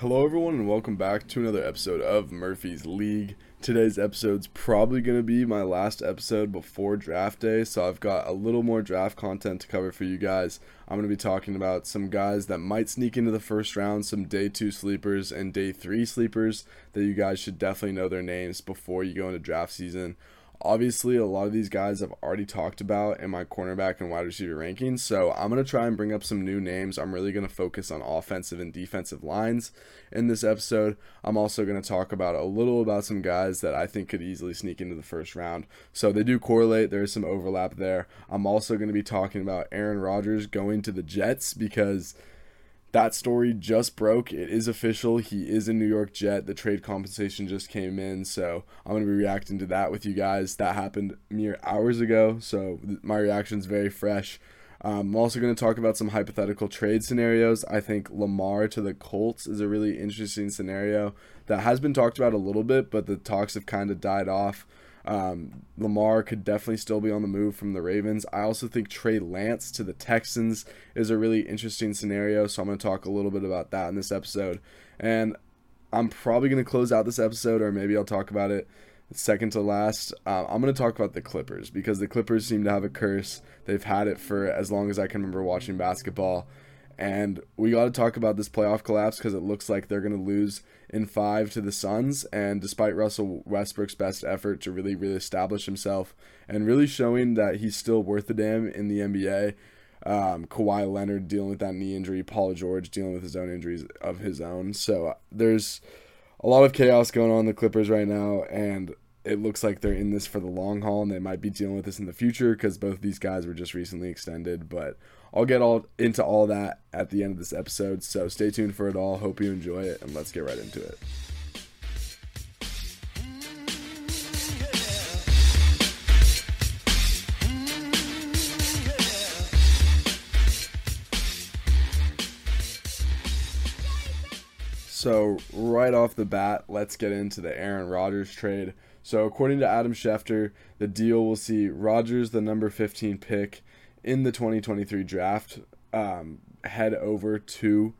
Hello, everyone, and welcome back to another episode of Murphy's League. Today's episode's probably going to be my last episode before draft day, so I've got a little more draft content to cover for you guys. I'm going to be talking about some guys that might sneak into the first round, some day two sleepers and day three sleepers that you guys should definitely know their names before you go into draft season. Obviously, a lot of these guys I've already talked about in my cornerback and wide receiver rankings, so I'm going to try and bring up some new names. I'm really going to focus on offensive and defensive lines in this episode. I'm also going to talk about a little about some guys that I think could easily sneak into the first round. So they do correlate, there's some overlap there. I'm also going to be talking about Aaron Rodgers going to the Jets because that story just broke. It is official. He is a New York Jet. The trade compensation just came in, so I'm going to be reacting to that with you guys. That happened mere hours ago, so my reaction is very fresh. Um, I'm also going to talk about some hypothetical trade scenarios. I think Lamar to the Colts is a really interesting scenario that has been talked about a little bit, but the talks have kind of died off. Um, Lamar could definitely still be on the move from the Ravens. I also think Trey Lance to the Texans is a really interesting scenario, so I'm going to talk a little bit about that in this episode. And I'm probably going to close out this episode, or maybe I'll talk about it second to last. Uh, I'm going to talk about the Clippers because the Clippers seem to have a curse. They've had it for as long as I can remember watching basketball. And we got to talk about this playoff collapse because it looks like they're going to lose in five to the Suns. And despite Russell Westbrook's best effort to really, really establish himself and really showing that he's still worth a damn in the NBA, um, Kawhi Leonard dealing with that knee injury, Paul George dealing with his own injuries of his own. So uh, there's a lot of chaos going on in the Clippers right now. And it looks like they're in this for the long haul and they might be dealing with this in the future because both these guys were just recently extended. But I'll get all into all that at the end of this episode. So stay tuned for it all. Hope you enjoy it, and let's get right into it. So, right off the bat, let's get into the Aaron Rodgers trade. So, according to Adam Schefter, the deal will see Rodgers, the number 15 pick, in the 2023 draft um, head over to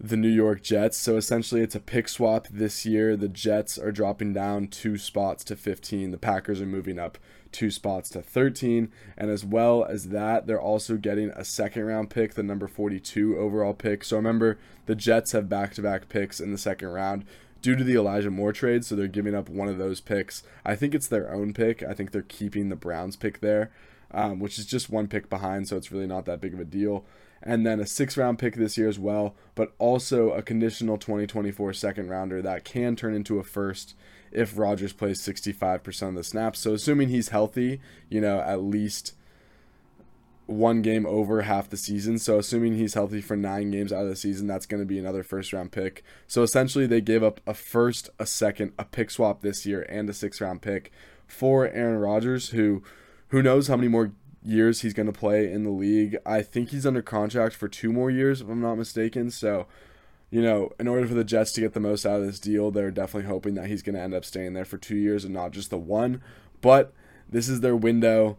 the New York Jets. So essentially, it's a pick swap this year. The Jets are dropping down two spots to 15. The Packers are moving up two spots to 13. And as well as that, they're also getting a second round pick, the number 42 overall pick. So remember, the Jets have back to back picks in the second round due to the Elijah Moore trade. So they're giving up one of those picks. I think it's their own pick. I think they're keeping the Browns pick there um, which is just one pick behind, so it's really not that big of a deal. And then a six round pick this year as well, but also a conditional 2024 second rounder that can turn into a first if Rodgers plays 65% of the snaps. So, assuming he's healthy, you know, at least one game over half the season. So, assuming he's healthy for nine games out of the season, that's going to be another first round pick. So, essentially, they gave up a first, a second, a pick swap this year, and a six round pick for Aaron Rodgers, who who knows how many more years he's going to play in the league. I think he's under contract for two more years, if I'm not mistaken. So, you know, in order for the Jets to get the most out of this deal, they're definitely hoping that he's going to end up staying there for two years and not just the one. But this is their window.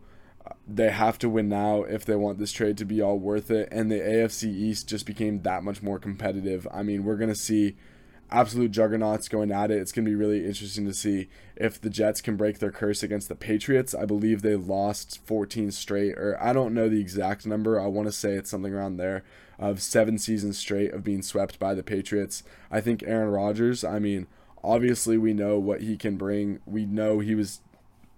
They have to win now if they want this trade to be all worth it. And the AFC East just became that much more competitive. I mean, we're going to see absolute juggernauts going at it. It's going to be really interesting to see if the Jets can break their curse against the Patriots. I believe they lost 14 straight, or I don't know the exact number. I want to say it's something around there of seven seasons straight of being swept by the Patriots. I think Aaron Rodgers, I mean, obviously we know what he can bring. We know he was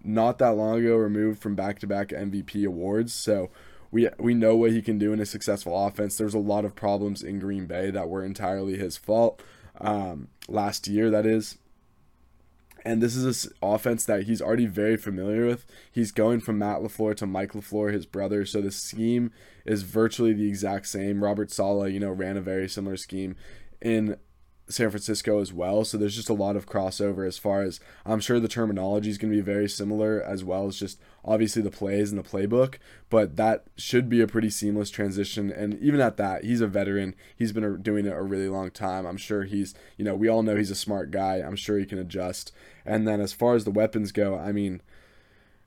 not that long ago removed from back to back MVP awards. So, we we know what he can do in a successful offense. There's a lot of problems in Green Bay that were entirely his fault um, last year, that is. And this is an offense that he's already very familiar with. He's going from Matt LaFleur to Mike LaFleur, his brother. So the scheme is virtually the exact same. Robert Saleh, you know, ran a very similar scheme in San Francisco as well. So there's just a lot of crossover as far as I'm sure the terminology is going to be very similar as well as just obviously the plays and the playbook, but that should be a pretty seamless transition. And even at that, he's a veteran. He's been doing it a really long time. I'm sure he's, you know, we all know he's a smart guy. I'm sure he can adjust. And then as far as the weapons go, I mean,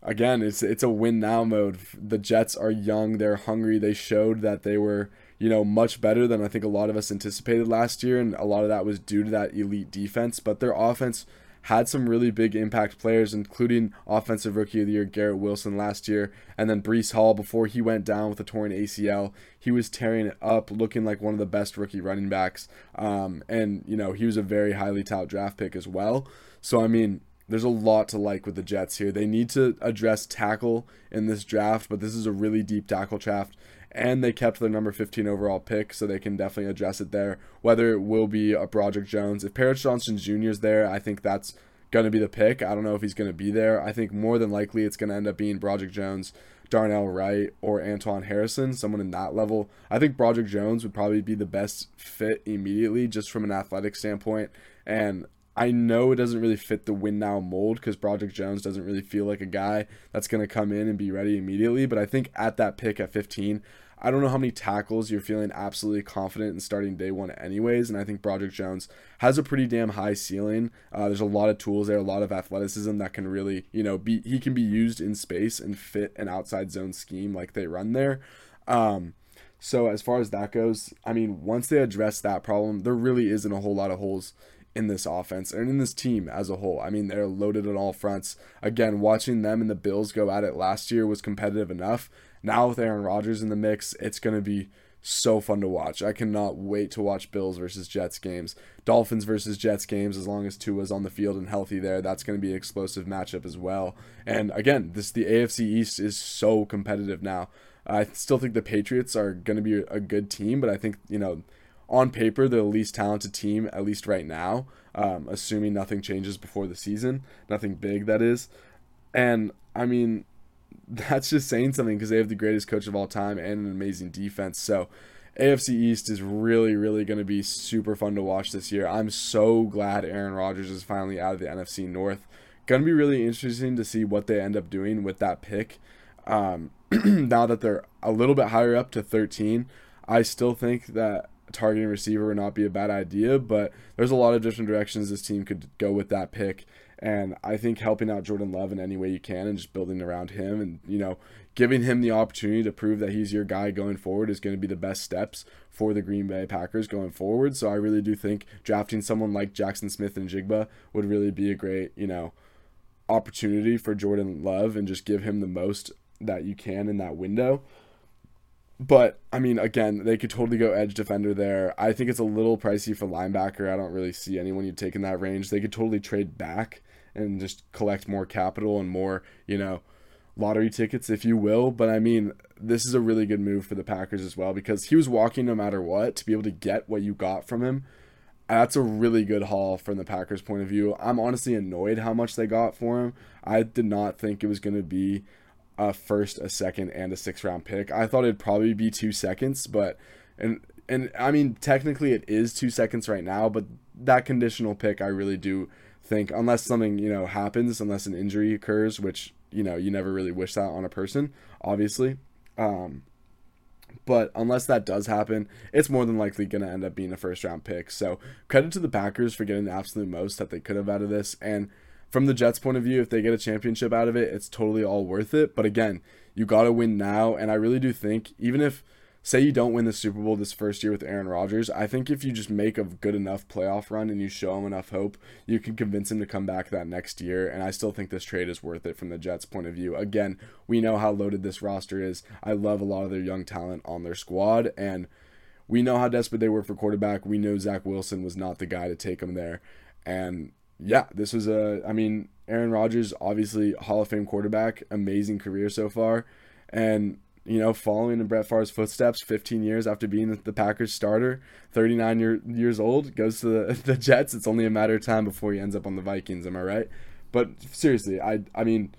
again, it's it's a win now mode. The Jets are young, they're hungry. They showed that they were you know, much better than I think a lot of us anticipated last year, and a lot of that was due to that elite defense. But their offense had some really big impact players, including Offensive Rookie of the Year Garrett Wilson last year, and then Breece Hall before he went down with a torn ACL. He was tearing it up, looking like one of the best rookie running backs. Um, and, you know, he was a very highly touted draft pick as well. So, I mean, there's a lot to like with the Jets here. They need to address tackle in this draft, but this is a really deep tackle draft and they kept their number 15 overall pick, so they can definitely address it there. Whether it will be a Broderick Jones, if Paris Johnson Jr. is there, I think that's going to be the pick. I don't know if he's going to be there. I think more than likely it's going to end up being Broderick Jones, Darnell Wright, or Antoine Harrison, someone in that level. I think Broderick Jones would probably be the best fit immediately, just from an athletic standpoint. And I know it doesn't really fit the win now mold because Broderick Jones doesn't really feel like a guy that's going to come in and be ready immediately. But I think at that pick at 15, I don't know how many tackles you're feeling absolutely confident in starting day one, anyways. And I think Broderick Jones has a pretty damn high ceiling. Uh, there's a lot of tools there, a lot of athleticism that can really, you know, be he can be used in space and fit an outside zone scheme like they run there. Um, so as far as that goes, I mean, once they address that problem, there really isn't a whole lot of holes in this offense and in this team as a whole. I mean, they're loaded on all fronts. Again, watching them and the Bills go at it last year was competitive enough. Now with Aaron Rodgers in the mix, it's going to be so fun to watch. I cannot wait to watch Bills versus Jets games. Dolphins versus Jets games as long as Tua's on the field and healthy there. That's going to be an explosive matchup as well. And again, this the AFC East is so competitive now. I still think the Patriots are going to be a good team, but I think, you know, on paper, the least talented team, at least right now, um, assuming nothing changes before the season. Nothing big, that is. And, I mean, that's just saying something because they have the greatest coach of all time and an amazing defense. So, AFC East is really, really going to be super fun to watch this year. I'm so glad Aaron Rodgers is finally out of the NFC North. Going to be really interesting to see what they end up doing with that pick. Um, now that they're a little bit higher up to 13, I still think that targeting receiver would not be a bad idea, but there's a lot of different directions this team could go with that pick. And I think helping out Jordan Love in any way you can and just building around him and, you know, giving him the opportunity to prove that he's your guy going forward is going to be the best steps for the Green Bay Packers going forward. So I really do think drafting someone like Jaxon Smith-Njigba would really be a great, you know, opportunity for Jordan Love and just give him the most that you can in that window. But I mean, again, they could totally go edge defender there. I think it's a little pricey for linebacker. I don't really see anyone you'd take in that range. They could totally trade back and just collect more capital and more, you know, lottery tickets, if you will. But I mean, this is a really good move for the Packers as well because he was walking no matter what to be able to get what you got from him. That's a really good haul from the Packers' point of view. I'm honestly annoyed how much they got for him. I did not think it was going to be a first, a second, and a sixth round pick. I thought it'd probably be two seconds, but and and I mean technically it is two seconds right now, but that conditional pick I really do think unless something you know happens, unless an injury occurs, which you know you never really wish that on a person, obviously. Um, but unless that does happen, it's more than likely going to end up being a first round pick. So credit to the Packers for getting the absolute most that they could have out of this, and from the Jets' point of view, if they get a championship out of it, it's totally all worth it. But again, you got to win now. And I really do think, even if, say, you don't win the Super Bowl this first year with Aaron Rodgers, I think if you just make a good enough playoff run and you show him enough hope, you can convince him to come back that next year. And I still think this trade is worth it from the Jets' point of view. Again, we know how loaded this roster is. I love a lot of their young talent on their squad. And we know how desperate they were for quarterback. We know Zach Wilson was not the guy to take them there. And yeah, this was a. I mean, Aaron Rodgers, obviously Hall of Fame quarterback, amazing career so far, and you know, following in Brett Favre's footsteps, 15 years after being the Packers starter, 39 year, years old, goes to the, the Jets. It's only a matter of time before he ends up on the Vikings. Am I right? But seriously, I I mean,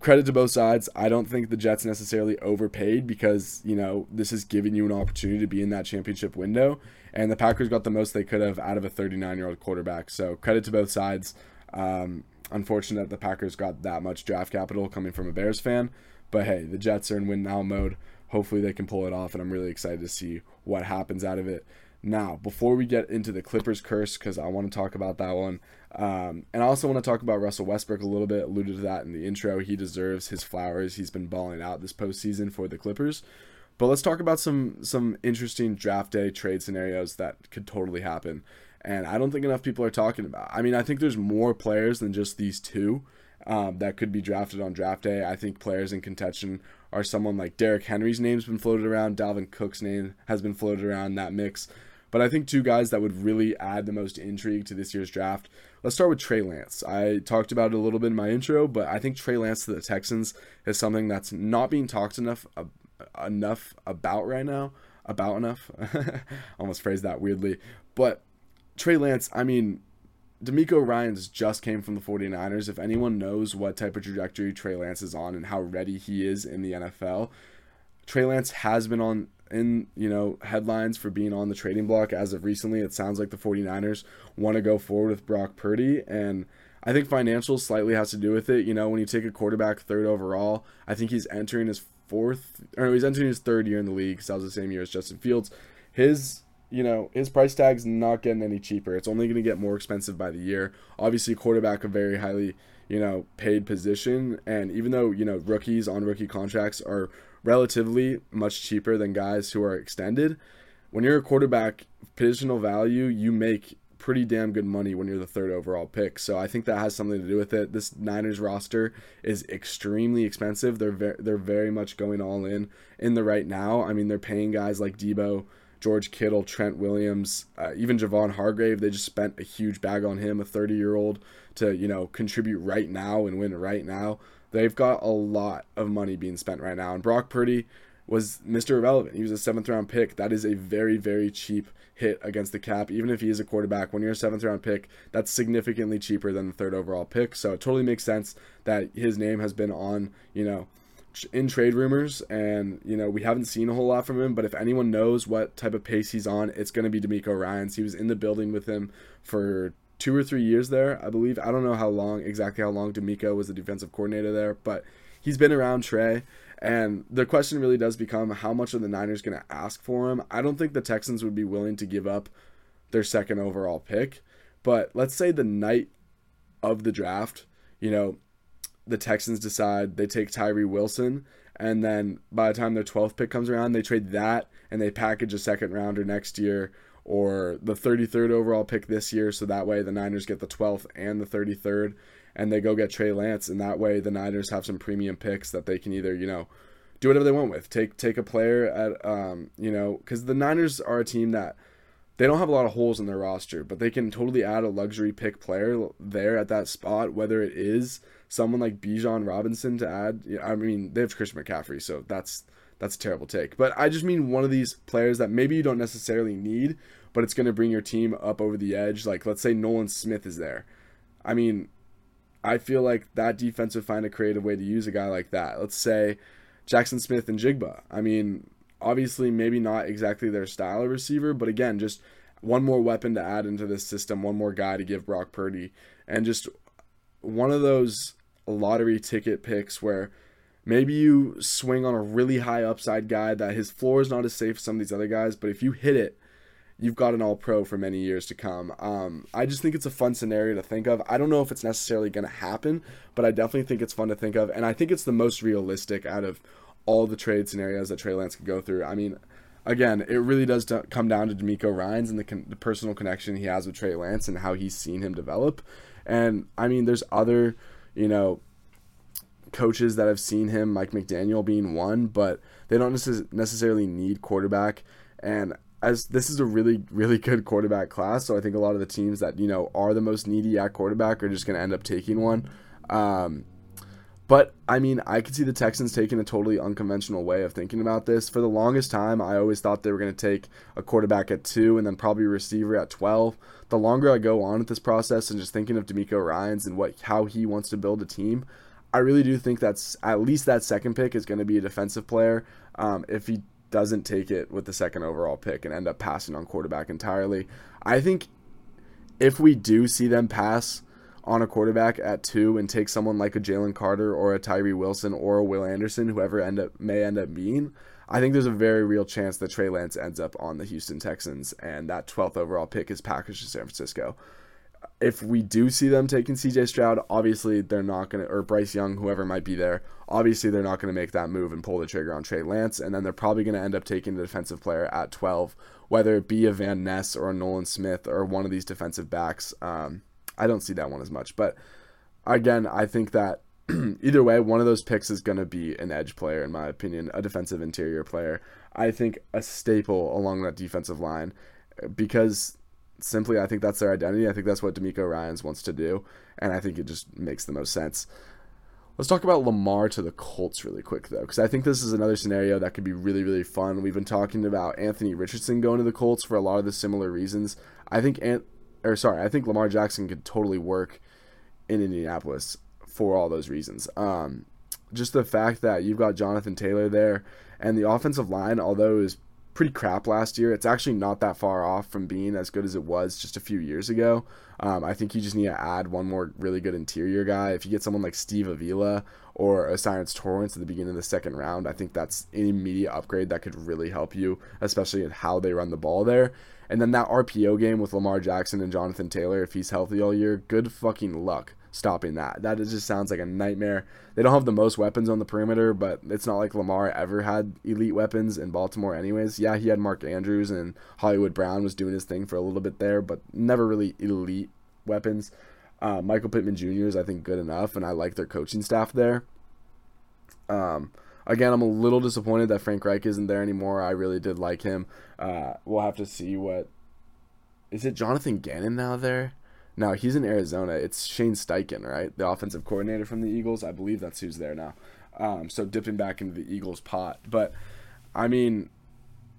credit to both sides. I don't think the Jets necessarily overpaid because, you know, this is giving you an opportunity to be in that championship window. And the Packers got the most they could have out of a 39 year old quarterback. So credit to both sides. Um, unfortunate that the Packers got that much draft capital coming from a Bears fan. But hey, the Jets are in win now mode. Hopefully they can pull it off. And I'm really excited to see what happens out of it. Now, before we get into the Clippers curse, because I want to talk about that one, um, and I also want to talk about Russell Westbrook a little bit. Alluded to that in the intro. He deserves his flowers. He's been balling out this postseason for the Clippers. But let's talk about some some interesting draft day trade scenarios that could totally happen. And I don't think enough people are talking about. I mean, I think there's more players than just these two um, that could be drafted on draft day. I think players in contention are someone like Derrick Henry's name's been floated around, Dalvin Cook's name has been floated around that mix. But I think two guys that would really add the most intrigue to this year's draft. Let's start with Trey Lance. I talked about it a little bit in my intro, but I think Trey Lance to the Texans is something that's not being talked enough enough about right now. About enough. Almost phrased that weirdly. But Trey Lance, I mean, DeMeco Ryans just came from the 49ers. If anyone knows what type of trajectory Trey Lance is on and how ready he is in the NFL, Trey Lance has been on in you know headlines for being on the trading block as of recently. It sounds like the 49ers want to go forward with Brock Purdy and I think financials slightly has to do with it. You know, when you take a quarterback third overall, I think he's entering his fourth or he's entering his third year in the league. Cause that was the same year as Justin Fields. His you know, his price tag's not getting any cheaper. It's only going to get more expensive by the year. Obviously, quarterback a very highly, you know, paid position, and even though you know rookies on rookie contracts are relatively much cheaper than guys who are extended, when you're a quarterback, positional value, you make pretty damn good money when you're the third overall pick. So I think that has something to do with it. This Niners roster is extremely expensive. They're very, they're very much going all in in the right now. I mean, they're paying guys like Deebo, George Kittle, Trent Williams, uh, even Javon Hargrave. They just spent a huge bag on him, a 30 year old, to you know contribute right now and win right now. They've got a lot of money being spent right now, and Brock Purdy was Mr. Irrelevant. He was a seventh round pick. That is a very very cheap hit against the cap. Even if he is a quarterback, when you're a seventh round pick, that's significantly cheaper than the third overall pick. So it totally makes sense that his name has been on you know in trade rumors, and you know we haven't seen a whole lot from him. But if anyone knows what type of pace he's on, it's going to be DeMeco Ryans. He was in the building with him for two or three years there, I believe. I don't know how long exactly how long DeMeco was the defensive coordinator there, but he's been around Trey. And the question really does become how much are the Niners going to ask for him? I don't think the Texans would be willing to give up their second overall pick. But let's say the night of the draft, you know, the Texans decide they take Tyree Wilson, and then by the time their 12th pick comes around, they trade that and they package a second rounder next year or the 33rd overall pick this year. So that way the Niners get the 12th and the 33rd, and they go get Trey Lance, and that way the Niners have some premium picks that they can either you know do whatever they want with. Take take a player at um you know because the Niners are a team that they don't have a lot of holes in their roster, but they can totally add a luxury pick player there at that spot, whether it is someone like Bijan Robinson to add. I mean, they have Christian McCaffrey, so that's that's a terrible take. But I just mean one of these players that maybe you don't necessarily need, but it's going to bring your team up over the edge. Like let's say Nolan Smith is there. I mean, I feel like that defense would find a creative way to use a guy like that. Let's say Jaxon Smith-Njigba. I mean, obviously maybe not exactly their style of receiver, but again, just one more weapon to add into this system, one more guy to give Brock Purdy, and just one of those lottery ticket picks where maybe you swing on a really high upside guy that his floor is not as safe as some of these other guys, but if you hit it, you've got an all pro for many years to come. Um, I just think it's a fun scenario to think of. I don't know if it's necessarily going to happen, but I definitely think it's fun to think of. And I think it's the most realistic out of all the trade scenarios that Trey Lance could go through. I mean, again, it really does come down to DeMeco Ryans and the, con- the personal connection he has with Trey Lance and how he's seen him develop. And I mean, there's other you know, coaches that have seen him, Mike McDaniel being one, but they don't necess- necessarily need quarterback. And as this is a really, really good quarterback class, so I think a lot of the teams that, you know, are the most needy at quarterback are just going to end up taking one. Um, but I mean, I could see the Texans taking a totally unconventional way of thinking about this. For the longest time, I always thought they were going to take a quarterback at two and then probably a receiver at 12. The longer I go on with this process and just thinking of DeMeco Ryans and what how he wants to build a team, I really do think that's at least that second pick is going to be a defensive player. Um, if he doesn't take it with the second overall pick and end up passing on quarterback entirely, I think if we do see them pass on a quarterback at two and take someone like a Jalen Carter or a Tyree Wilson or a Will Anderson, whoever end up may end up being, I think there's a very real chance that Trey Lance ends up on the Houston Texans and that 12th overall pick is packaged to San Francisco. If we do see them taking CJ Stroud, obviously they're not going to, or Bryce Young, whoever might be there, obviously they're not going to make that move and pull the trigger on Trey Lance. And then they're probably going to end up taking the defensive player at 12, whether it be a Van Ness or a Nolan Smith or one of these defensive backs. Um, I don't see that one as much. But again, I think that either way, one of those picks is going to be an edge player, in my opinion, a defensive interior player. I think a staple along that defensive line because simply I think that's their identity. I think that's what DeMeco Ryans wants to do, and I think it just makes the most sense. Let's talk about Lamar to the Colts really quick though, because I think this is another scenario that could be really really fun. We've been talking about Anthony Richardson going to the Colts for a lot of the similar reasons. I think Ant, or sorry, I think Lamar Jackson could totally work in Indianapolis for all those reasons. Um, just the fact that you've got Jonathan Taylor there, and the offensive line, although is pretty crap last year. It's actually not that far off from being as good as it was just a few years ago. Um, I think you just need to add one more really good interior guy. If you get someone like Steve Avila or O'Cyrus Torrence at the beginning of the second round, I think that's an immediate upgrade that could really help you, especially in how they run the ball there. And then that RPO game with Lamar Jackson and Jonathan Taylor, if he's healthy all year, good fucking luck stopping that. That just sounds like a nightmare. They don't have the most weapons on the perimeter, but it's not like Lamar ever had elite weapons in Baltimore, anyways. Yeah, he had Mark Andrews and Hollywood Brown was doing his thing for a little bit there, but never really elite weapons. Uh, Michael Pittman Jr. is, I think, good enough, and I like their coaching staff there. Um, again, I'm a little disappointed that Frank Reich isn't there anymore. I really did like him. Uh, we'll have to see what. Is it Jonathan Gannon now there? No, he's in Arizona. It's Shane Steichen, right? The offensive coordinator from the Eagles. I believe that's who's there now. Um, so dipping back into the Eagles pot. But, I mean,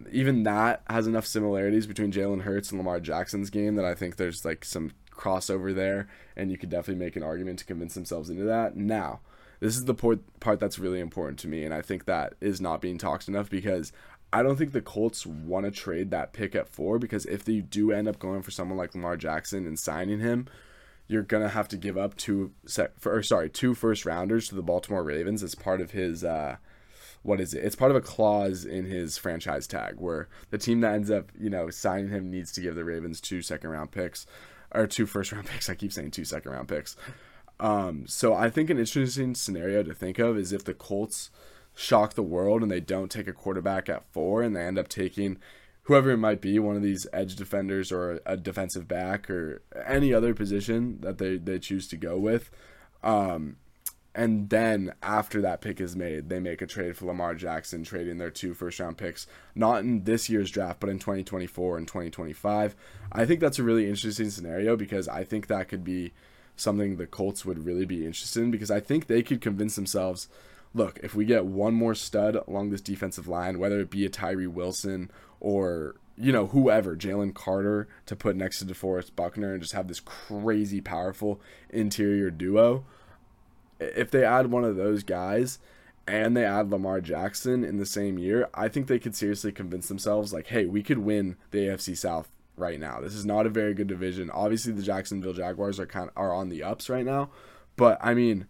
even that has enough similarities between Jalen Hurts and Lamar Jackson's game that I think there's like some crossover there, and you could definitely make an argument to convince themselves into that. Now, this is the part that's really important to me, and I think that is not being talked enough because I don't think the Colts want to trade that pick at four because if they do end up going for someone like Lamar Jackson and signing him, you're gonna have to give up two sec or sorry two first rounders to the Baltimore Ravens as part of his uh, what is it? It's part of a clause in his franchise tag where the team that ends up you know signing him needs to give the Ravens two second round picks or two first round picks. I keep saying two second round picks. Um, so I think an interesting scenario to think of is if the Colts shock the world and they don't take a quarterback at four and they end up taking whoever it might be, one of these edge defenders or a defensive back or any other position that they, they choose to go with. Um, and then after that pick is made, they make a trade for Lamar Jackson, trading their two first round picks, not in this year's draft, but in 2024 and 2025. I think that's a really interesting scenario because I think that could be something the Colts would really be interested in because I think they could convince themselves look, if we get one more stud along this defensive line, whether it be a Tyree Wilson or you know whoever, Jalen Carter to put next to DeForest Buckner and just have this crazy powerful interior duo. If they add one of those guys and they add Lamar Jackson in the same year, I think they could seriously convince themselves like, hey, we could win the AFC South right now. This is not a very good division. Obviously, the Jacksonville Jaguars are kind of, are on the ups right now, but I mean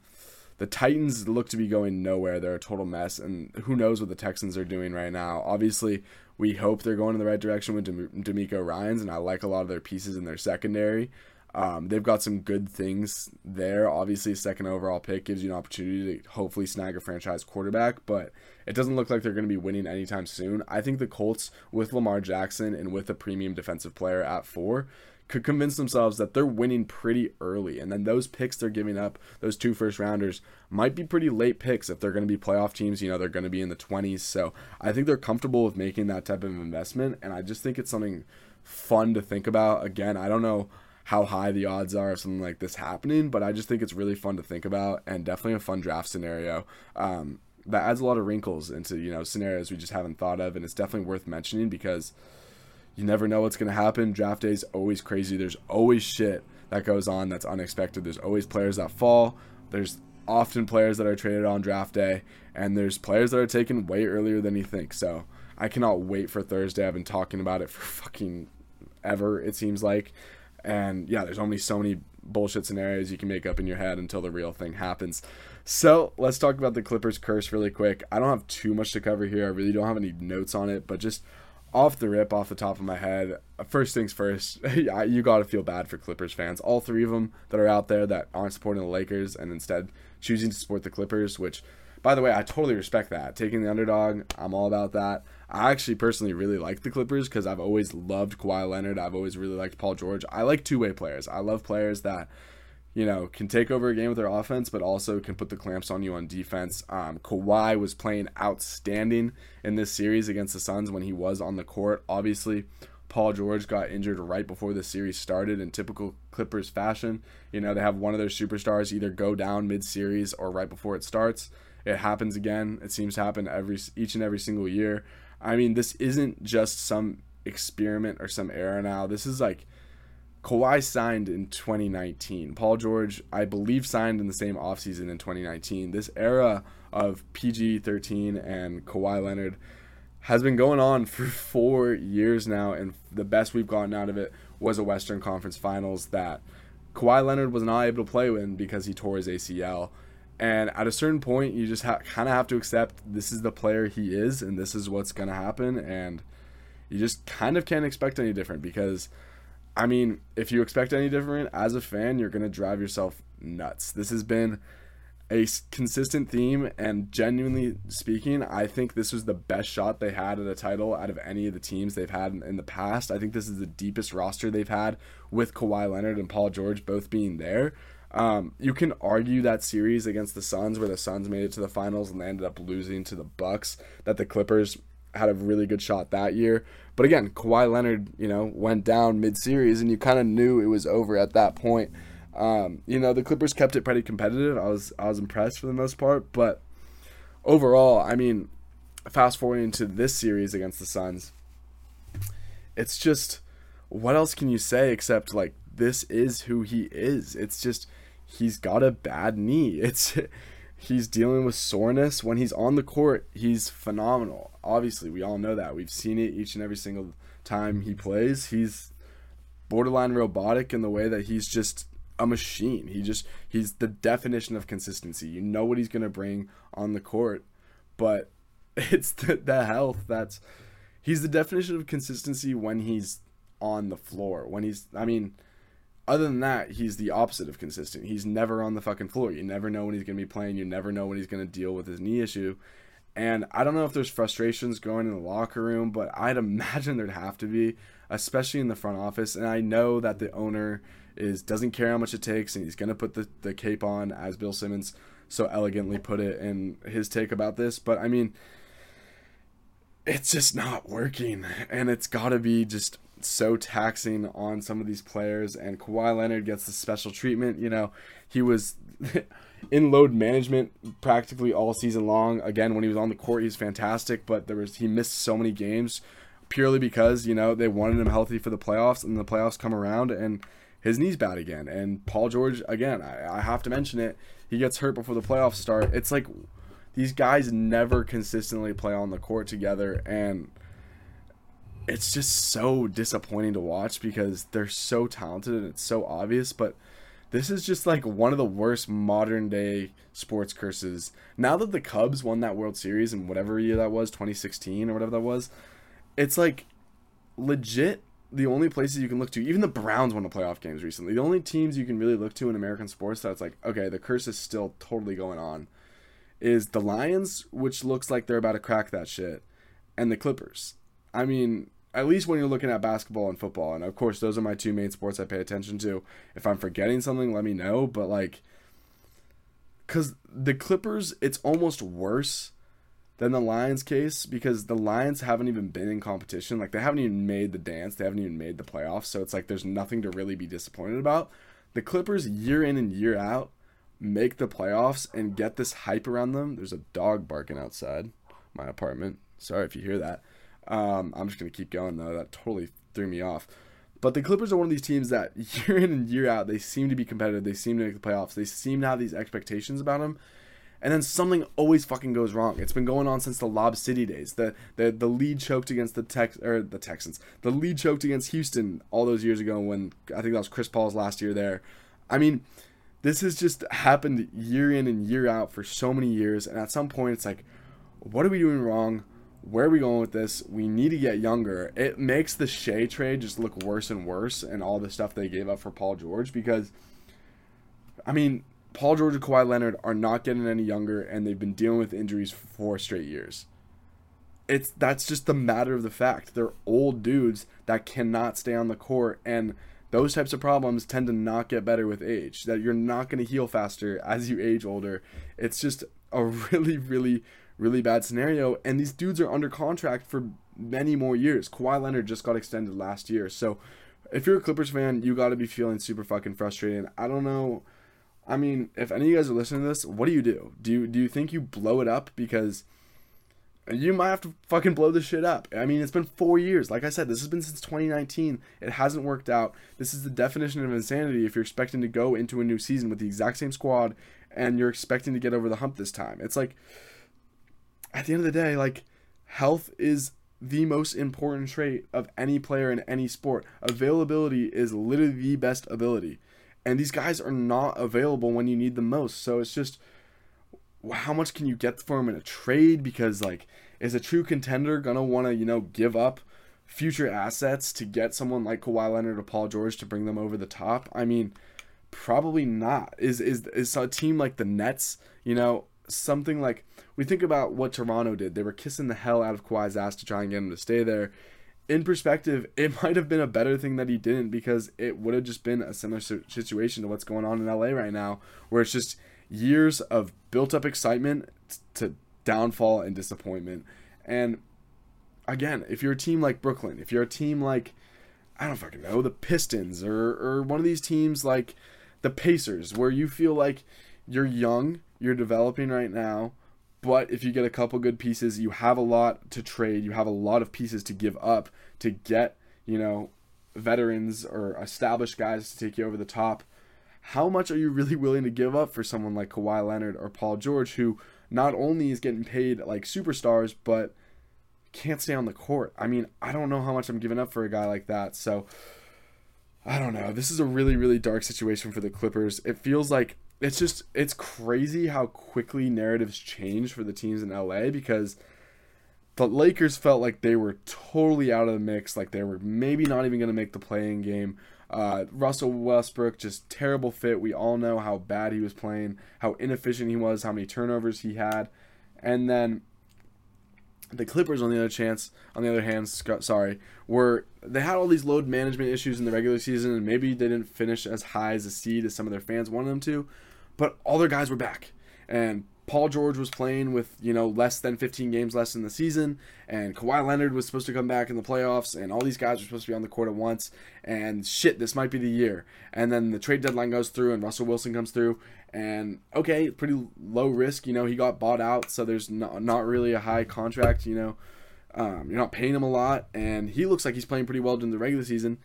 the Titans look to be going nowhere. They're a total mess, and who knows what the Texans are doing right now. Obviously, we hope they're going in the right direction with DeMeco Ryans, and I like a lot of their pieces in their secondary. Um, they've got some good things there. Obviously, second overall pick gives you an opportunity to hopefully snag a franchise quarterback, but it doesn't look like they're going to be winning anytime soon. I think the Colts, with Lamar Jackson and with a premium defensive player at four, could convince themselves that they're winning pretty early. And then those picks they're giving up, those two first rounders, might be pretty late picks if they're going to be playoff teams. You know, they're going to be in the 20s. So I think they're comfortable with making that type of investment. And I just think it's something fun to think about. Again, I don't know how high the odds are of something like this happening, but I just think it's really fun to think about and definitely a fun draft scenario. Um, that adds a lot of wrinkles into you know scenarios we just haven't thought of, and it's definitely worth mentioning because you never know what's going to happen. Draft day is always crazy. There's always shit that goes on that's unexpected. There's always players that fall. There's often players that are traded on draft day, and there's players that are taken way earlier than you think. So I cannot wait for Thursday. I've been talking about it for fucking ever, it seems like. And yeah, there's only so many bullshit scenarios you can make up in your head until the real thing happens. So let's talk about the Clippers curse really quick. I don't have too much to cover here. I really don't have any notes on it, but just off the rip, off the top of my head, first things first, you got to feel bad for Clippers fans. All three of them that are out there that aren't supporting the Lakers and instead choosing to support the Clippers, which, by the way, I totally respect that. Taking the underdog, I'm all about that. I actually personally really like the Clippers because I've always loved Kawhi Leonard. I've always really liked Paul George. I like two way players. I love players that you know, can take over a game with their offense, but also can put the clamps on you on defense. Um, Kawhi was playing outstanding in this series against the Suns when he was on the court. Obviously, Paul George got injured right before the series started in typical Clippers fashion. You know, they have one of their superstars either go down mid-series or right before it starts. It happens again. It seems to happen every each and every single year. I mean, this isn't just some experiment or some error now. This is like Kawhi signed in 2019. Paul George, I believe, signed in the same offseason in 2019. This era of PG 13 and Kawhi Leonard has been going on for four years now, and the best we've gotten out of it was a Western Conference Finals that Kawhi Leonard was not able to play in because he tore his ACL. And at a certain point, you just ha- kind of have to accept this is the player he is, and this is what's going to happen. And you just kind of can't expect any different because I mean, if you expect any different as a fan, you're going to drive yourself nuts. This has been a consistent theme, and genuinely speaking, I think this was the best shot they had at a title out of any of the teams they've had in, the past. I think this is the deepest roster they've had with Kawhi Leonard and Paul George both being there. Um, you can argue that series against the Suns, where the Suns made it to the finals and they ended up losing to the Bucks, that the Clippers had a really good shot that year. But again, Kawhi Leonard, you know, went down mid-series, and you kind of knew it was over at that point. Um, you know, the Clippers kept it pretty competitive. I was I was impressed for the most part, but overall, I mean, fast forwarding to this series against the Suns, it's just what else can you say except like this is who he is. It's just he's got a bad knee. It's he's dealing with soreness when he's on the court. He's phenomenal. Obviously, we all know that. We've seen it each and every single time he plays. He's borderline robotic in the way that he's just a machine. He just he's the definition of consistency. You know what he's going to bring on the court, but it's the, the health that's he's the definition of consistency when he's on the floor. When he's I mean, other than that, he's the opposite of consistent. He's never on the fucking floor. You never know when he's going to be playing. You never know when he's going to deal with his knee issue. And I don't know if there's frustrations going in the locker room, but I'd imagine there'd have to be, especially in the front office. And I know that the owner is doesn't care how much it takes, and he's going to put the, the cape on, as Bill Simmons so elegantly put it in his take about this. But I mean, it's just not working, and it's got to be just so taxing on some of these players. And Kawhi Leonard gets the special treatment. You know, he was in load management practically all season long. Again, when he was on the court, he's fantastic, but there was he missed so many games purely because you know they wanted him healthy for the playoffs, and the playoffs come around and his knee's bad again. And Paul George, again, I, I have to mention it. He gets hurt before the playoffs start. It's like these guys never consistently play on the court together, and it's just so disappointing to watch because they're so talented and it's so obvious, but this is just like one of the worst modern day sports curses. Now that the Cubs won that World Series in whatever year that was, 2016 or whatever that was, it's like legit the only places you can look to. Even the Browns won the playoff games recently. The only teams you can really look to in American sports that's like, okay, the curse is still totally going on is the Lions, which looks like they're about to crack that shit, and the Clippers. I mean, at least when you're looking at basketball and football. And of course, those are my two main sports I pay attention to. If I'm forgetting something, let me know. But like, because the Clippers, it's almost worse than the Lions case because the Lions haven't even been in competition. Like, they haven't even made the dance, they haven't even made the playoffs. So it's like there's nothing to really be disappointed about. The Clippers, year in and year out, make the playoffs and get this hype around them. There's a dog barking outside my apartment. Sorry if you hear that. Um, I'm just gonna keep going though. That totally threw me off. But the Clippers are one of these teams that year in and year out they seem to be competitive. They seem to make the playoffs. They seem to have these expectations about them. And then something always fucking goes wrong. It's been going on since the Lob City days. The the the lead choked against the Tex or the Texans. The lead choked against Houston all those years ago when I think that was Chris Paul's last year there. I mean, this has just happened year in and year out for so many years. And at some point, it's like, what are we doing wrong? Where are we going with this? We need to get younger. It makes the Shai trade just look worse and worse and all the stuff they gave up for Paul George because, I mean, Paul George and Kawhi Leonard are not getting any younger and they've been dealing with injuries for four straight years. It's that's just the matter of the fact. They're old dudes that cannot stay on the court and those types of problems tend to not get better with age. That you're not going to heal faster as you age older. It's just a really really really bad scenario. And these dudes are under contract for many more years. Kawhi Leonard just got extended last year. So if you're a Clippers fan, you got to be feeling super fucking frustrated. I don't know. I mean, if any of you guys are listening to this, what do you do? Do you, do you think you blow it up because you might have to fucking blow this shit up. I mean, it's been four years. Like I said, this has been since 2019. It hasn't worked out. This is the definition of insanity if you're expecting to go into a new season with the exact same squad and you're expecting to get over the hump this time. It's like, at the end of the day, like health is the most important trait of any player in any sport. Availability is literally the best ability. And these guys are not available when you need them most. So it's just how much can you get for them in a trade? Because like, is a true contender gonna want to you know give up future assets to get someone like Kawhi Leonard or Paul George to bring them over the top? I mean, probably not. Is is is a team like the Nets? You know, something like we think about what Toronto did. They were kissing the hell out of Kawhi's ass to try and get him to stay there. In perspective, it might have been a better thing that he didn't because it would have just been a similar situation to what's going on in LA right now, where it's just years of built up excitement to downfall and disappointment. And again, if you're a team like Brooklyn, if you're a team like I don't fucking know, the Pistons or or one of these teams like the Pacers where you feel like you're young, you're developing right now, but if you get a couple good pieces, you have a lot to trade, you have a lot of pieces to give up to get, you know, veterans or established guys to take you over the top. How much are you really willing to give up for someone like Kawhi Leonard or Paul George who not only is getting paid like superstars, but can't stay on the court? I mean, I don't know how much I'm giving up for a guy like that. So I don't know. This is a really, really dark situation for the Clippers. It feels like it's just it's crazy how quickly narratives change for the teams in LA because the Lakers felt like they were totally out of the mix, like they were maybe not even going to make the playing game. Uh, Russell Westbrook just terrible fit. We all know how bad he was playing, how inefficient he was, how many turnovers he had, and then the Clippers, on the other chance, on the other hand, sorry, were they had all these load management issues in the regular season, and maybe they didn't finish as high as a seed as some of their fans wanted them to but all their guys were back. And Paul George was playing with, you know, less than 15 games less in the season, and Kawhi Leonard was supposed to come back in the playoffs, and all these guys were supposed to be on the court at once, and shit, this might be the year. And then the trade deadline goes through, and Russell Wilson comes through, and okay, pretty low risk, you know, he got bought out, so there's not, not really a high contract, you know, um, you're not paying him a lot, and he looks like he's playing pretty well during the regular season,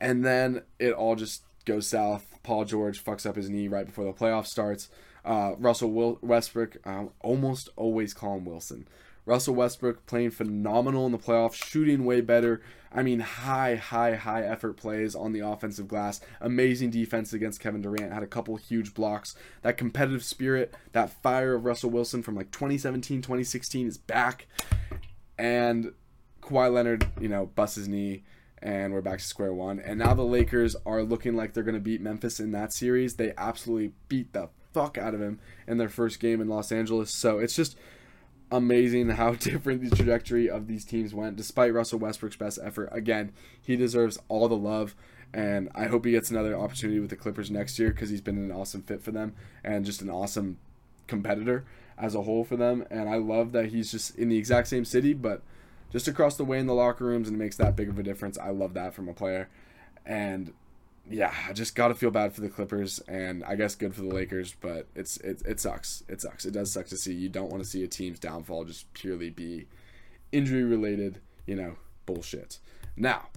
and then it all just goes south Paul George fucks up his knee right before the playoff starts. Uh, Russell Wil- Westbrook, um, almost always call him Wilson. Russell Westbrook playing phenomenal in the playoffs, shooting way better. I mean, high, high, high effort plays on the offensive glass. Amazing defense against Kevin Durant. Had a couple huge blocks. That competitive spirit, that fire of Russell Wilson from like 2017, 2016 is back. And Kawhi Leonard, you know, busts his knee and we're back to square one. And now the Lakers are looking like they're going to beat Memphis in that series. They absolutely beat the fuck out of him in their first game in Los Angeles. So it's just amazing how different the trajectory of these teams went, despite Russell Westbrook's best effort. Again, he deserves all the love. And I hope he gets another opportunity with the Clippers next year because he's been an awesome fit for them and just an awesome competitor as a whole for them. And I love that he's just in the exact same city, but just across the way in the locker rooms and it makes that big of a difference. I love that from a player. And yeah, I just got to feel bad for the Clippers and I guess good for the Lakers, but it's it, it sucks. It sucks. It does suck to see. You don't want to see a team's downfall just purely be injury related, you know, bullshit. Now,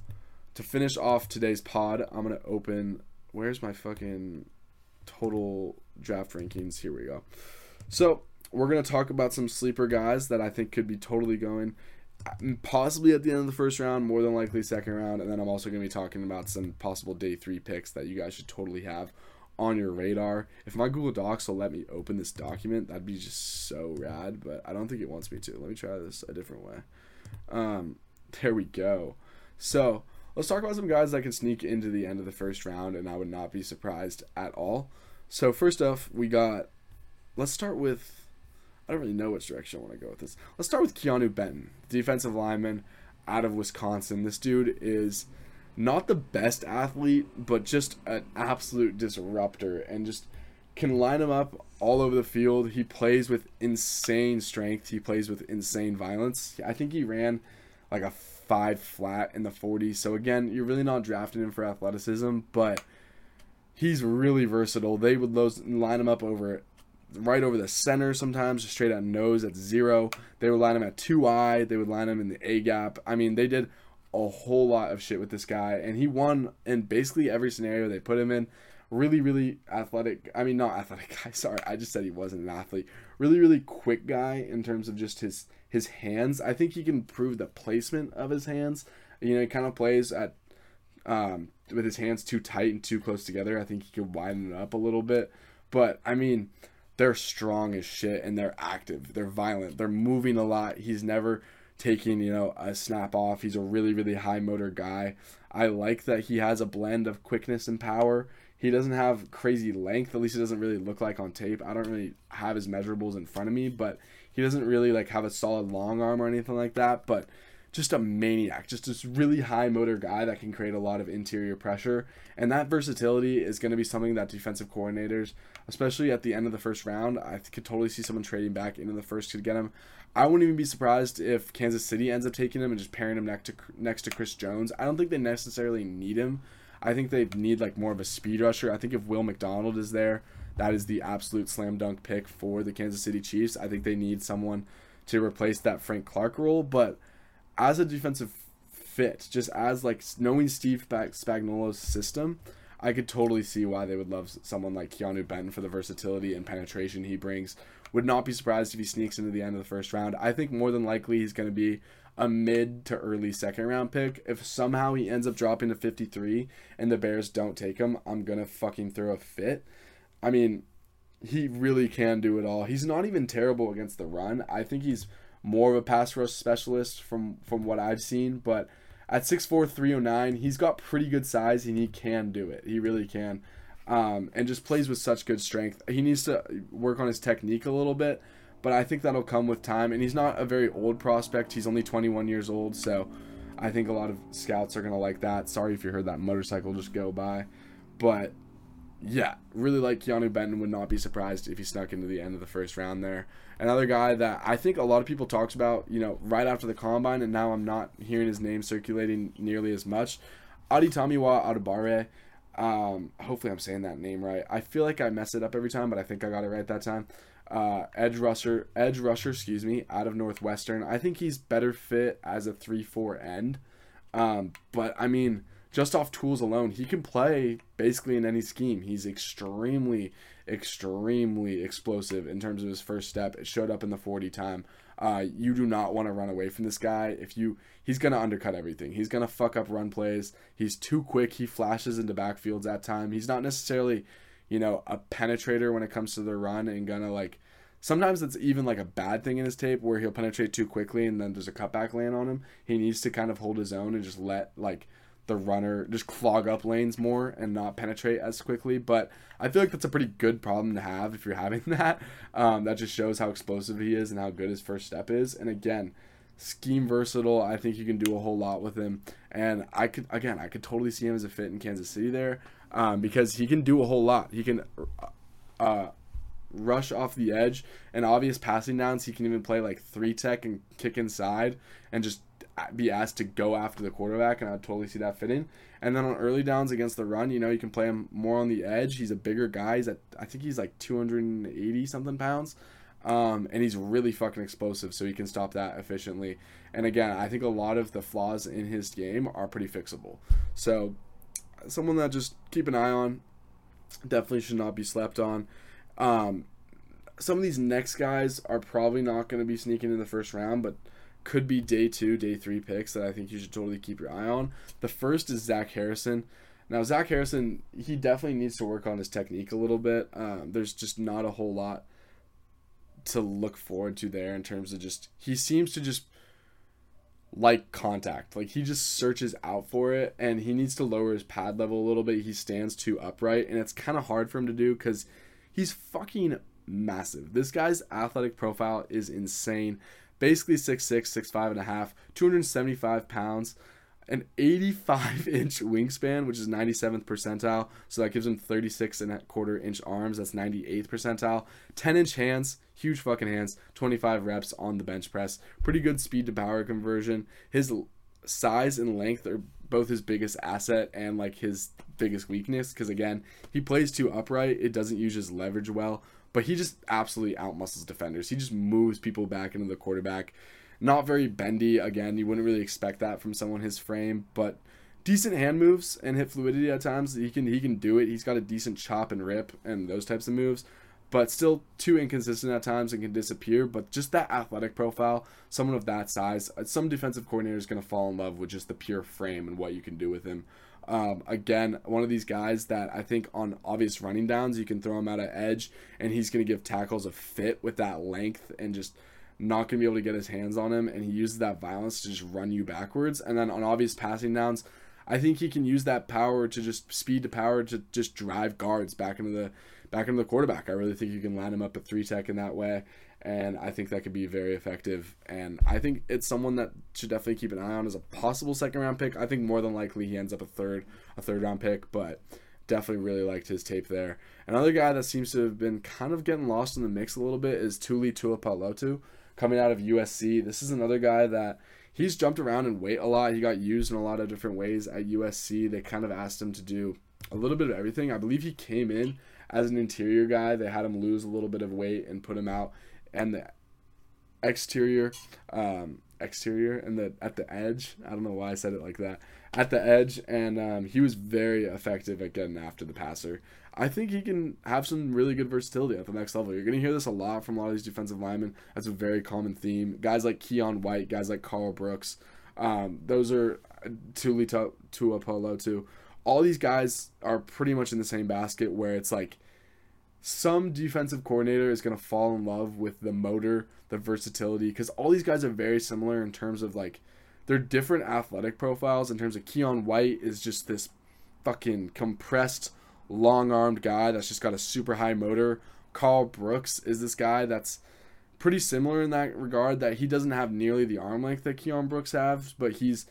to finish off today's pod, I'm to open where's my fucking total draft rankings? Here we go. So, we're to talk about some sleeper guys that I think could be totally going possibly at the end of the first round, more than likely second round, and then I'm also going to be talking about some possible day three picks that you guys should totally have on your radar. If my Google Docs will let me open this document, that'd be just so rad, but I don't think it wants me to. Let me try this a different way. Um, there we go. So let's talk about some guys that can sneak into the end of the first round, and I would not be surprised at all. So first off, we got. Let's start with. I don't really know which direction I want to go with this. Let's start with Keanu Benton, defensive lineman out of Wisconsin. This dude is not the best athlete, but just an absolute disruptor and just can line him up all over the field. He plays with insane strength. He plays with insane violence. I think he ran like a five flat in the 40s. So again, you're really not drafting him for athleticism, but he's really versatile. They would line him up over right over the center sometimes, straight at nose at zero. They would line him at two I. They would line him in the A gap. I mean, they did a whole lot of shit with this guy, and he won in basically every scenario they put him in. Really, really athletic. I mean, not athletic guy. Sorry, I just said he wasn't an athlete. Really, really quick guy in terms of just his his hands. I think he can improve the placement of his hands. You know, he kind of plays at um, with his hands too tight and too close together. I think he could widen it up a little bit. But I mean, they're strong as shit and they're active. They're violent. They're moving a lot. He's never taking, you know, a snap off. He's a really, really high motor guy. I like that he has a blend of quickness and power. He doesn't have crazy length, at least it doesn't really look like on tape. I don't really have his measurables in front of me, but he doesn't really like have a solid long arm or anything like that. But just a maniac, just this really high motor guy that can create a lot of interior pressure. And that versatility is going to be something that defensive coordinators, especially at the end of the first round, I could totally see someone trading back into the first to get him. I wouldn't even be surprised if Kansas City ends up taking him and just pairing him next to next to Chris Jones. I don't think they necessarily need him. I think they need like more of a speed rusher. I think if Will McDonald is there, that is the absolute slam dunk pick for the Kansas City Chiefs. I think they need someone to replace that Frank Clark role, but as a defensive fit, just as like knowing Steve Spagnuolo's system, I could totally see why they would love someone like Keanu Benton for the versatility and penetration he brings. Would not be surprised if he sneaks into the end of the first round. I think more than likely he's going to be a mid to early second round pick. If somehow he ends up dropping to 53 and the Bears don't take him, I'm going to fucking throw a fit. I mean, he really can do it all. He's not even terrible against the run. I think he's more of a pass rush specialist from from what I've seen, but at 6'4", 309, he's got pretty good size and he can do it. He really can. Um, and just plays with such good strength. He needs to work on his technique a little bit, but I think that'll come with time. And he's not a very old prospect. He's only 21 years old, so I think a lot of scouts are going to like that. Sorry if you heard that motorcycle just go by. But yeah, really like Keanu Benton. Would not be surprised if he snuck into the end of the first round there. Another guy that I think a lot of people talked about, you know, right after the combine, and now I'm not hearing his name circulating nearly as much. Adetomiwa Adebawore. Um, hopefully I'm saying that name right. I feel like I mess it up every time, but I think I got it right that time. Uh, edge rusher, edge rusher, excuse me, out of Northwestern. I think he's better fit as a three-four end. Um, but I mean, just off tools alone, he can play basically in any scheme. He's extremely, extremely explosive in terms of his first step. It showed up in the 40 time. Uh, you do not want to run away from this guy. If you, he's gonna undercut everything. He's gonna fuck up run plays. He's too quick. He flashes into backfields at time. He's not necessarily, you know, a penetrator when it comes to the run and gonna like. Sometimes it's even like a bad thing in his tape where he'll penetrate too quickly and then there's a cutback land on him. He needs to kind of hold his own and just let like the runner just clog up lanes more and not penetrate as quickly. But I feel like that's a pretty good problem to have if you're having that. Um, that just shows how explosive he is and how good his first step is. And again, scheme versatile. I think you can do a whole lot with him. And I could again, I could totally see him as a fit in Kansas City there um, because he can do a whole lot. He can. Uh, rush off the edge and obvious passing downs he can even play like three tech and kick inside and just be asked to go after the quarterback, and I totally see that fitting. And then on early downs against the run, you know, you can play him more on the edge. He's a bigger guy. He's at I think he's like 280 something pounds. Um, and he's really fucking explosive, so he can stop that efficiently. And again, I think a lot of the flaws in his game are pretty fixable. So, someone that just keep an eye on, definitely should not be slept on. Um, some of these next guys are probably not going to be sneaking in the first round, but could be day two, day three picks that I think you should totally keep your eye on. The first is Zach Harrison Now Zach Harrison, he definitely needs to work on his technique a little bit. Um, there's just not a whole lot to look forward to there in terms of just he seems to just like contact. Like he just searches out for it and he needs to lower his pad level a little bit. He stands too upright and it's kind of hard for him to do cuz he's fucking massive. This guy's athletic profile is insane. Basically 6'6, 6'5 and a half, 275 pounds an 85 inch wingspan, which is 97th percentile. So that gives him 36 and a quarter inch arms. That's 98th percentile. 10 inch hands, huge fucking hands. 25 reps on the bench press. Pretty good speed to power conversion. His size and length are both his biggest asset and like his biggest weakness. Because again, he plays too upright. It doesn't use his leverage well. But he just absolutely outmuscles defenders. He just moves people back into the quarterback. Not very bendy. Again, you wouldn't really expect that from someone his frame, but decent hand moves and hit fluidity at times. He can he can do it. He's got a decent chop and rip and those types of moves, but still too inconsistent at times and can disappear. But just that athletic profile, someone of that size, uh, some defensive coordinator is going to fall in love with just the pure frame and what you can do with him. Um, again, one of these guys that I think on obvious running downs you can throw him out of edge and he's going to give tackles a fit with that length and just not going to be able to get his hands on him, and he uses that violence to just run you backwards. And then on obvious passing downs, I think he can use that power to just speed to power to just drive guards back into the back into the quarterback. I really think you can line him up at three tech in that way, and I think that could be very effective. And I think it's someone that should definitely keep an eye on as a possible second round pick. I think more than likely he ends up a third a third round pick, but definitely really liked his tape there. Another guy that seems to have been kind of getting lost in the mix a little bit is Tuli Tuipulotu coming out of USC. This is another guy that he's jumped around in weight a lot. He got used in a lot of different ways at USC. They kind of asked him to do a little bit of everything. I believe he came in as an interior guy. They had him lose a little bit of weight and put him out and the exterior um, exterior and the at the edge. I don't know why I said it like that. At the edge and um, he was very effective at getting after the passer. I think he can have some really good versatility at the next level. You're going to hear this a lot from a lot of these defensive linemen. That's a very common theme. Guys like Keion White, guys like Karl Brooks, um, those are Tuli too. All these guys are pretty much in the same basket where it's like some defensive coordinator is going to fall in love with the motor, the versatility, because all these guys are very similar in terms of like they're different athletic profiles. In terms of Keion White is just this fucking compressed long armed guy that's just got a super high motor. Karl Brooks is this guy that's pretty similar in that regard that he doesn't have nearly the arm length that Keon Brooks has, but he's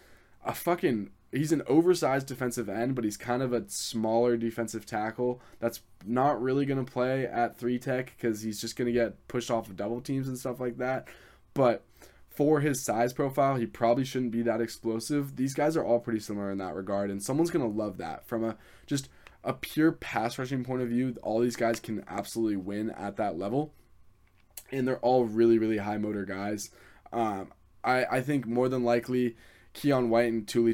a fucking he's an oversized defensive end, but he's kind of a smaller defensive tackle that's not really going to play at three tech because he's just going to get pushed off of double teams and stuff like that. But for his size profile, he probably shouldn't be that explosive. These guys are all pretty similar in that regard, and someone's going to love that from a just a pure pass rushing point of view, all these guys can absolutely win at that level. And they're all really, really high motor guys. Um, I, I think more than likely Keion White and Tuli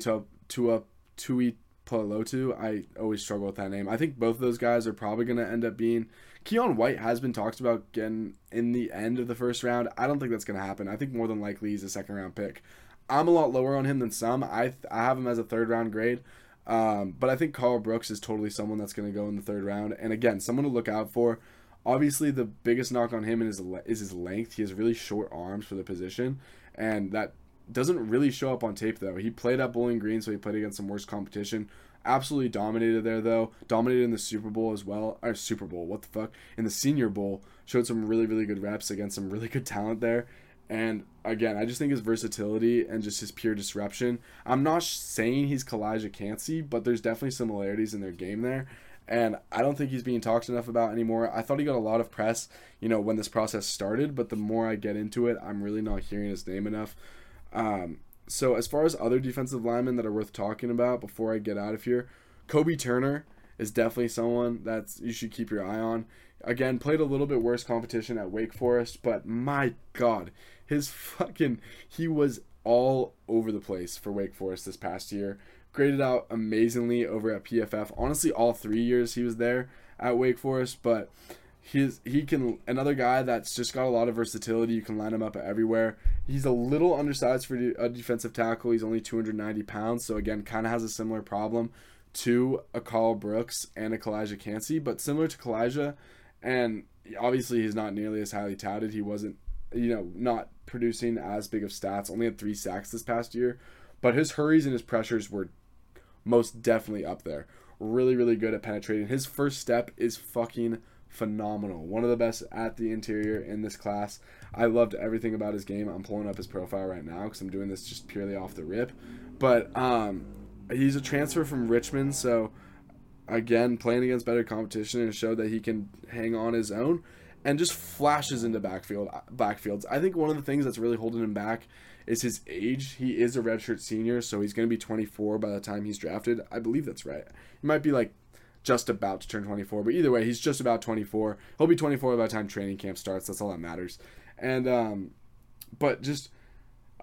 Tua Tui Pelotu, I always struggle with that name. I think both of those guys are probably going to end up being. Keion White has been talked about getting in the end of the first round. I don't think that's going to happen. I think more than likely he's a second round pick. I'm a lot lower on him than some. I, I have him as a third round grade. Um, but I think Karl Brooks is totally someone that's going to go in the third round. And again, someone to look out for. Obviously, the biggest knock on him is, is his length. He has really short arms for the position. And that doesn't really show up on tape, though. He played at Bowling Green, so he played against some worse competition. Absolutely dominated there, though. Dominated in the Super Bowl as well. Or Super Bowl, what the fuck? In the Senior Bowl. Showed some really, really good reps against some really good talent there. And again, I just think his versatility and just his pure disruption. I'm not saying he's Calijah Kancey, but there's definitely similarities in their game there. And I don't think he's being talked enough about anymore. I thought he got a lot of press, you know, when this process started, but the more I get into it, I'm really not hearing his name enough. Um, so as far as other defensive linemen that are worth talking about before I get out of here, Kobe Turner is definitely someone that's you should keep your eye on. Again, played a little bit worse competition at Wake Forest, but my God, his fucking he was all over the place for Wake Forest this past year. Graded out amazingly over at PFF. Honestly, all three years he was there at Wake Forest, but he's he can another guy that's just got a lot of versatility. You can line him up everywhere. He's a little undersized for a defensive tackle. He's only 290 pounds, so again, kind of has a similar problem to a Karl Brooks and a Calijah Kancey, but similar to Calijah, and obviously he's not nearly as highly touted. He wasn't, you know, not producing as big of stats. Only had three sacks this past year, but his hurries and his pressures were most definitely up there. Really, really good at penetrating. His first step is fucking phenomenal. One of the best at the interior in this class. I loved everything about his game. I'm pulling up his profile right now because I'm doing this just purely off the rip. But um, he's a transfer from Richmond, so again playing against better competition and showed that he can hang on his own and just flashes into backfield backfields. I think one of the things that's really holding him back is his age. He is a redshirt senior, so he's going to be 24 by the time he's drafted. I believe that's right. He might be like just about to turn 24, but either way, he's just about 24. He'll be 24 by the time training camp starts. That's all that matters. And um, but just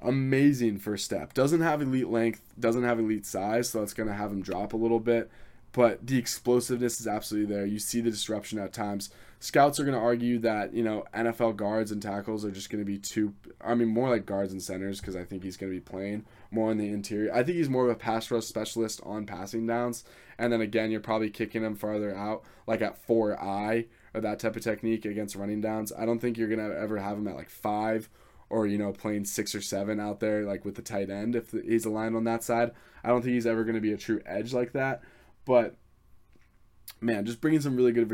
amazing first step. Doesn't have elite length, doesn't have elite size, so that's to have him drop a little bit. But the explosiveness is absolutely there. You see the disruption at times. Scouts are going to argue that, you know, NFL guards and tackles are just going to be too, I mean, more like guards and centers because I think he's going to be playing more in the interior. I think he's more of a pass rush specialist on passing downs. And then again, you're probably kicking him farther out, like at 4 I or that type of technique against running downs. I don't think you're to ever have him at like 5 or you know playing six or seven out there like with the tight end if he's aligned on that side. I don't think he's ever to be a true edge like that, but man, just bringing some really good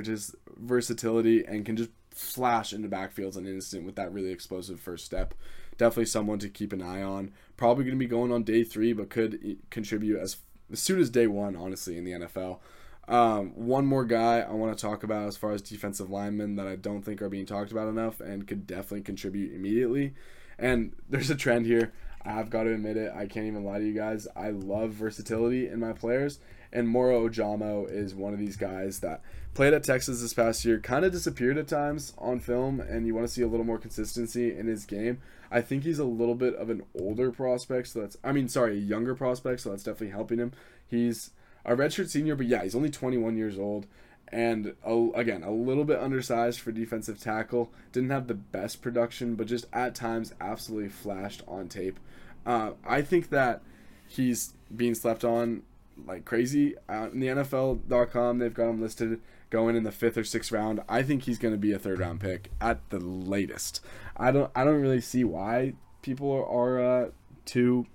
versatility and can just flash into backfields an instant with that really explosive first step. Definitely someone to keep an eye on. Probably going to be going on day three, but could contribute as as soon as day one, honestly, in the NFL. Um, one more guy I want to talk about as far as defensive linemen that I don't think are being talked about enough and could definitely contribute immediately. And there's a trend here. I've got to admit it. I can't even lie to you guys. I love versatility in my players. And Moro Ojomo is one of these guys that played at Texas this past year, kind of disappeared at times on film, and you want to see a little more consistency in his game. I think he's a little bit of an older prospect, so that's, I mean, sorry, a younger prospect, so that's definitely helping him. He's a redshirt senior, but yeah, he's only 21 years old. And a, again, a little bit undersized for defensive tackle. Didn't have the best production, but just at times absolutely flashed on tape. Uh, I think that he's being slept on like crazy. Uh, in the NFL.com, they've got him listed going in the fifth or sixth round. I think he's going to be a third round pick at the latest. I don't. I don't really see why people are, are uh, too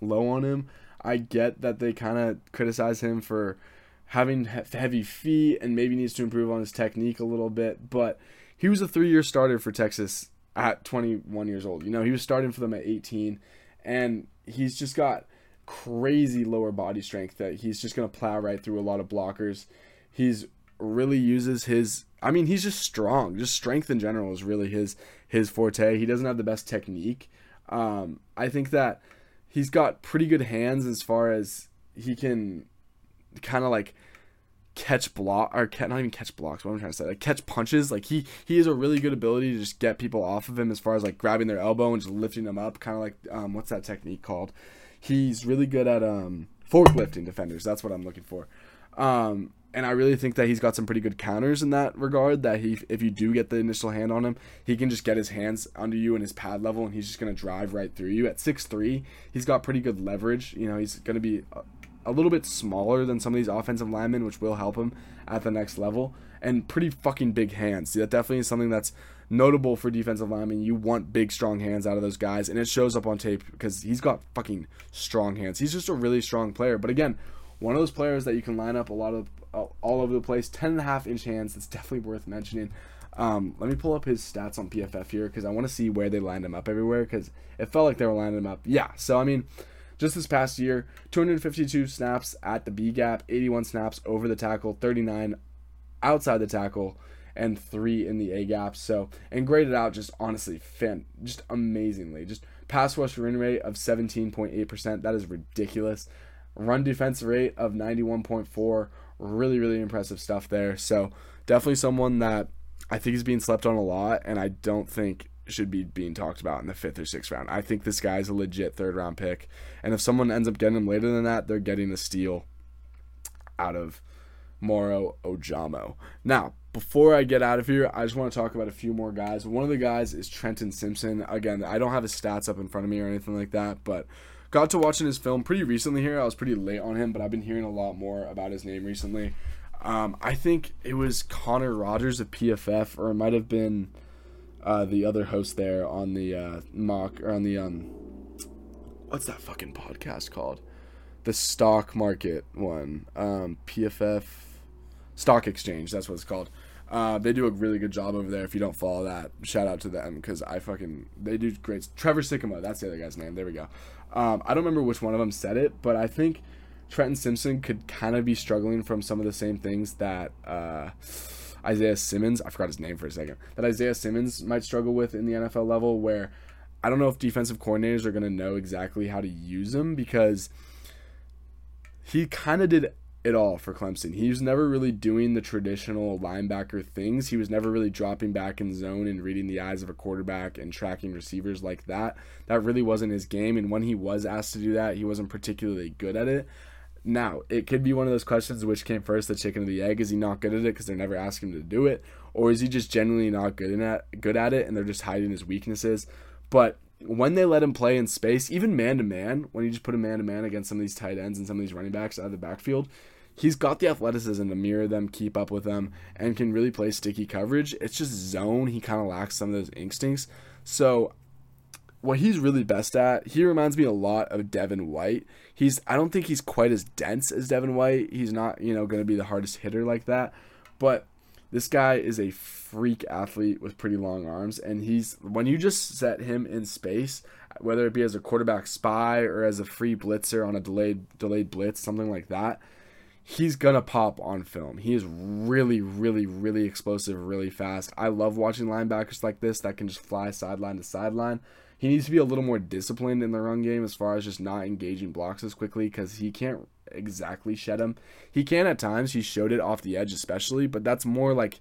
low on him. I get that they kind of criticize him for having heavy feet and maybe needs to improve on his technique a little bit, but he was a three year starter for Texas at 21 years old. You know, he was starting for them at 18, and he's just got crazy lower body strength that he's just going to plow right through a lot of blockers. He's really uses his I mean, he's just strong. Just strength in general is really his his forte. He doesn't have the best technique. Um, I think that he's got pretty good hands as far as he can kind of like catch block or not even catch blocks. What I'm trying to say, like catch punches. Like he he has a really good ability to just get people off of him as far as like grabbing their elbow and just lifting them up. Kind of like um, what's that technique called? He's really good at um, fork lifting defenders. That's what I'm looking for. Um, and I really think that he's got some pretty good counters in that regard. That he, if you do get the initial hand on him, he can just get his hands under you and his pad level, and he's just gonna drive right through you. At six three, he's got pretty good leverage. You know, he's gonna be a, little bit smaller than some of these offensive linemen, which will help him at the next level. And pretty fucking big hands. See that definitely is something that's notable for defensive linemen. You want big, strong hands out of those guys, and it shows up on tape because he's got fucking strong hands. He's just a really strong player. But again, one of those players that you can line up a lot of all over the place. 10 and a half inch hands. That's definitely worth mentioning. Um, let me pull up his stats on PFF here because I want to see where they lined him up everywhere because it felt like they were lining him up. Yeah, so I mean, just this past year, 252 snaps at the B gap, 81 snaps over the tackle, 39 outside the tackle, and three in the A gap. So and graded out just honestly, fan, just amazingly. Just pass rush win rate of 17.8%. That is ridiculous. Run defense rate of 91.4 really, really impressive stuff there. So definitely someone that I think is being slept on a lot, and I don't think should be being talked about in the fifth or sixth round. I think this guy's a legit third round pick, and if someone ends up getting him later than that, they're getting a steal out of Moro Ojomo. Now, before I get out of here, I just want to talk about a few more guys. One of the guys is Trenton Simpson. Again, I don't have his stats up in front of me or anything like that, but got to watching his film pretty recently here. I was pretty late on him, but I've been hearing a lot more about his name recently. Um, I think it was Connor Rogers of PFF, or it might have been uh, the other host there on the uh, mock or on the um, what's that fucking podcast called? The stock market one, um, PFF Stock Exchange. That's what it's called. Uh, they do a really good job over there. If you don't follow that, shout out to them because I fucking they do great. Trevor Sikkema, that's the other guy's name. There we go. Um, I don't remember which one of them said it, but I think Trenton Simpson could kind of be struggling from some of the same things that uh, Isaiah Simmons, I forgot his name for a second, that Isaiah Simmons might struggle with in the NFL level, where I don't know if defensive coordinators are going to know exactly how to use him because he kind of did it all for Clemson. He was never really doing the traditional linebacker things. He was never really dropping back in zone and reading the eyes of a quarterback and tracking receivers like that. That really wasn't his game. And when he was asked to do that, he wasn't particularly good at it. Now, it could be one of those questions which came first, the chicken or the egg. Is he not good at it because they're never asking him to do it? Or is he just genuinely not good at good at it and they're just hiding his weaknesses? But when they let him play in space, even man to man, when you just put him man to man against some of these tight ends and some of these running backs out of the backfield, he's got the athleticism to mirror them, keep up with them, and can really play sticky coverage. It's just zone. He kind of lacks some of those instincts. So what he's really best at, he reminds me a lot of Devin White. He's I don't think he's quite as dense as Devin White. He's not, you know, going to be the hardest hitter like that, but this guy is a freak athlete with pretty long arms and he's when you just set him in space, whether it be as a quarterback spy or as a free blitzer on a delayed delayed blitz, something like that, he's gonna pop on film. He is really, really, really explosive, really fast. I love watching linebackers like this that can just fly sideline to sideline. He needs to be a little more disciplined in the run game as far as just not engaging blocks as quickly because he can't exactly shed him. He can at times. He showed it off the edge, especially, but that's more like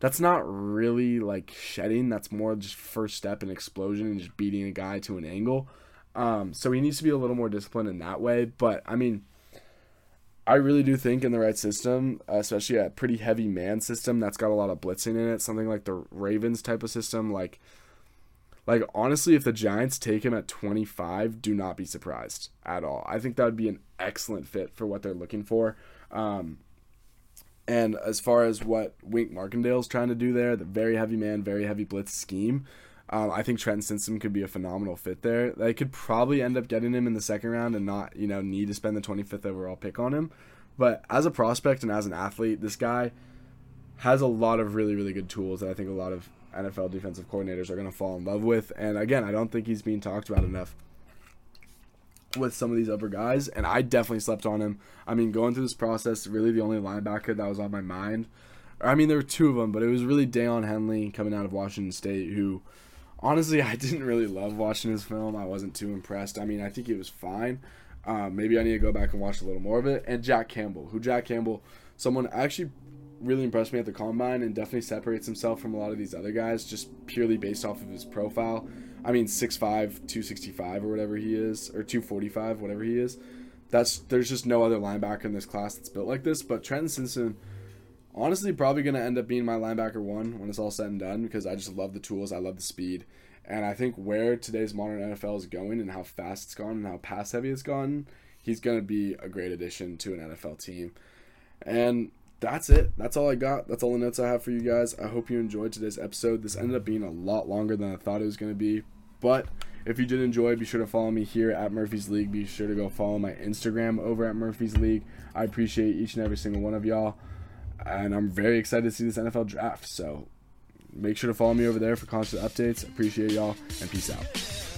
that's not really like shedding. That's more just first step and explosion and just beating a guy to an angle. Um, so he needs to be a little more disciplined in that way. But I mean, I really do think in the right system, especially a pretty heavy man system that's got a lot of blitzing in it, something like the Ravens type of system, like like honestly, if the Giants take him at 25, do not be surprised at all. I think that would be an excellent fit for what they're looking for. Um, and as far as what Wink Martindale's trying to do there, the very heavy man, very heavy blitz scheme, um, I think Trent Simpson could be a phenomenal fit there. They could probably end up getting him in the second round and not, you know, need to spend the 25th overall pick on him. But as a prospect and as an athlete, this guy has a lot of really, really good tools that I think a lot of NFL defensive coordinators are going to fall in love with. And again, I don't think he's being talked about enough with some of these other guys. And I definitely slept on him. I mean, going through this process, really the only linebacker that was on my mind. I mean, there were two of them, but it was really Daiyan Henley coming out of Washington State, who honestly I didn't really love watching his film. I wasn't too impressed. I mean, I think it was fine. Um, maybe I need to go back and watch a little more of it. And Jack Campbell, who Jack Campbell, someone actually really impressed me at the combine and definitely separates himself from a lot of these other guys just purely based off of his profile. I mean, 6'5, 265 or whatever he is, or 245, whatever he is. That's there's just no other linebacker in this class that's built like this. But Trenton Simpson, honestly, probably gonna end up being my linebacker one when it's all said and done because I just love the tools, I love the speed, and I think where today's modern NFL is going and how fast it's gone and how pass heavy it's gone, he's gonna be a great addition to an NFL team. And that's it. That's all I got. That's all the notes I have for you guys. I hope you enjoyed today's episode. This ended up being a lot longer than I thought it was going to be. But if you did enjoy, be sure to follow me here at Murphy's League. Be sure to go follow my Instagram over at Murphy's League. I appreciate each and every single one of y'all. And I'm very excited to see this NFL draft. So make sure to follow me over there for constant updates. Appreciate y'all and peace out.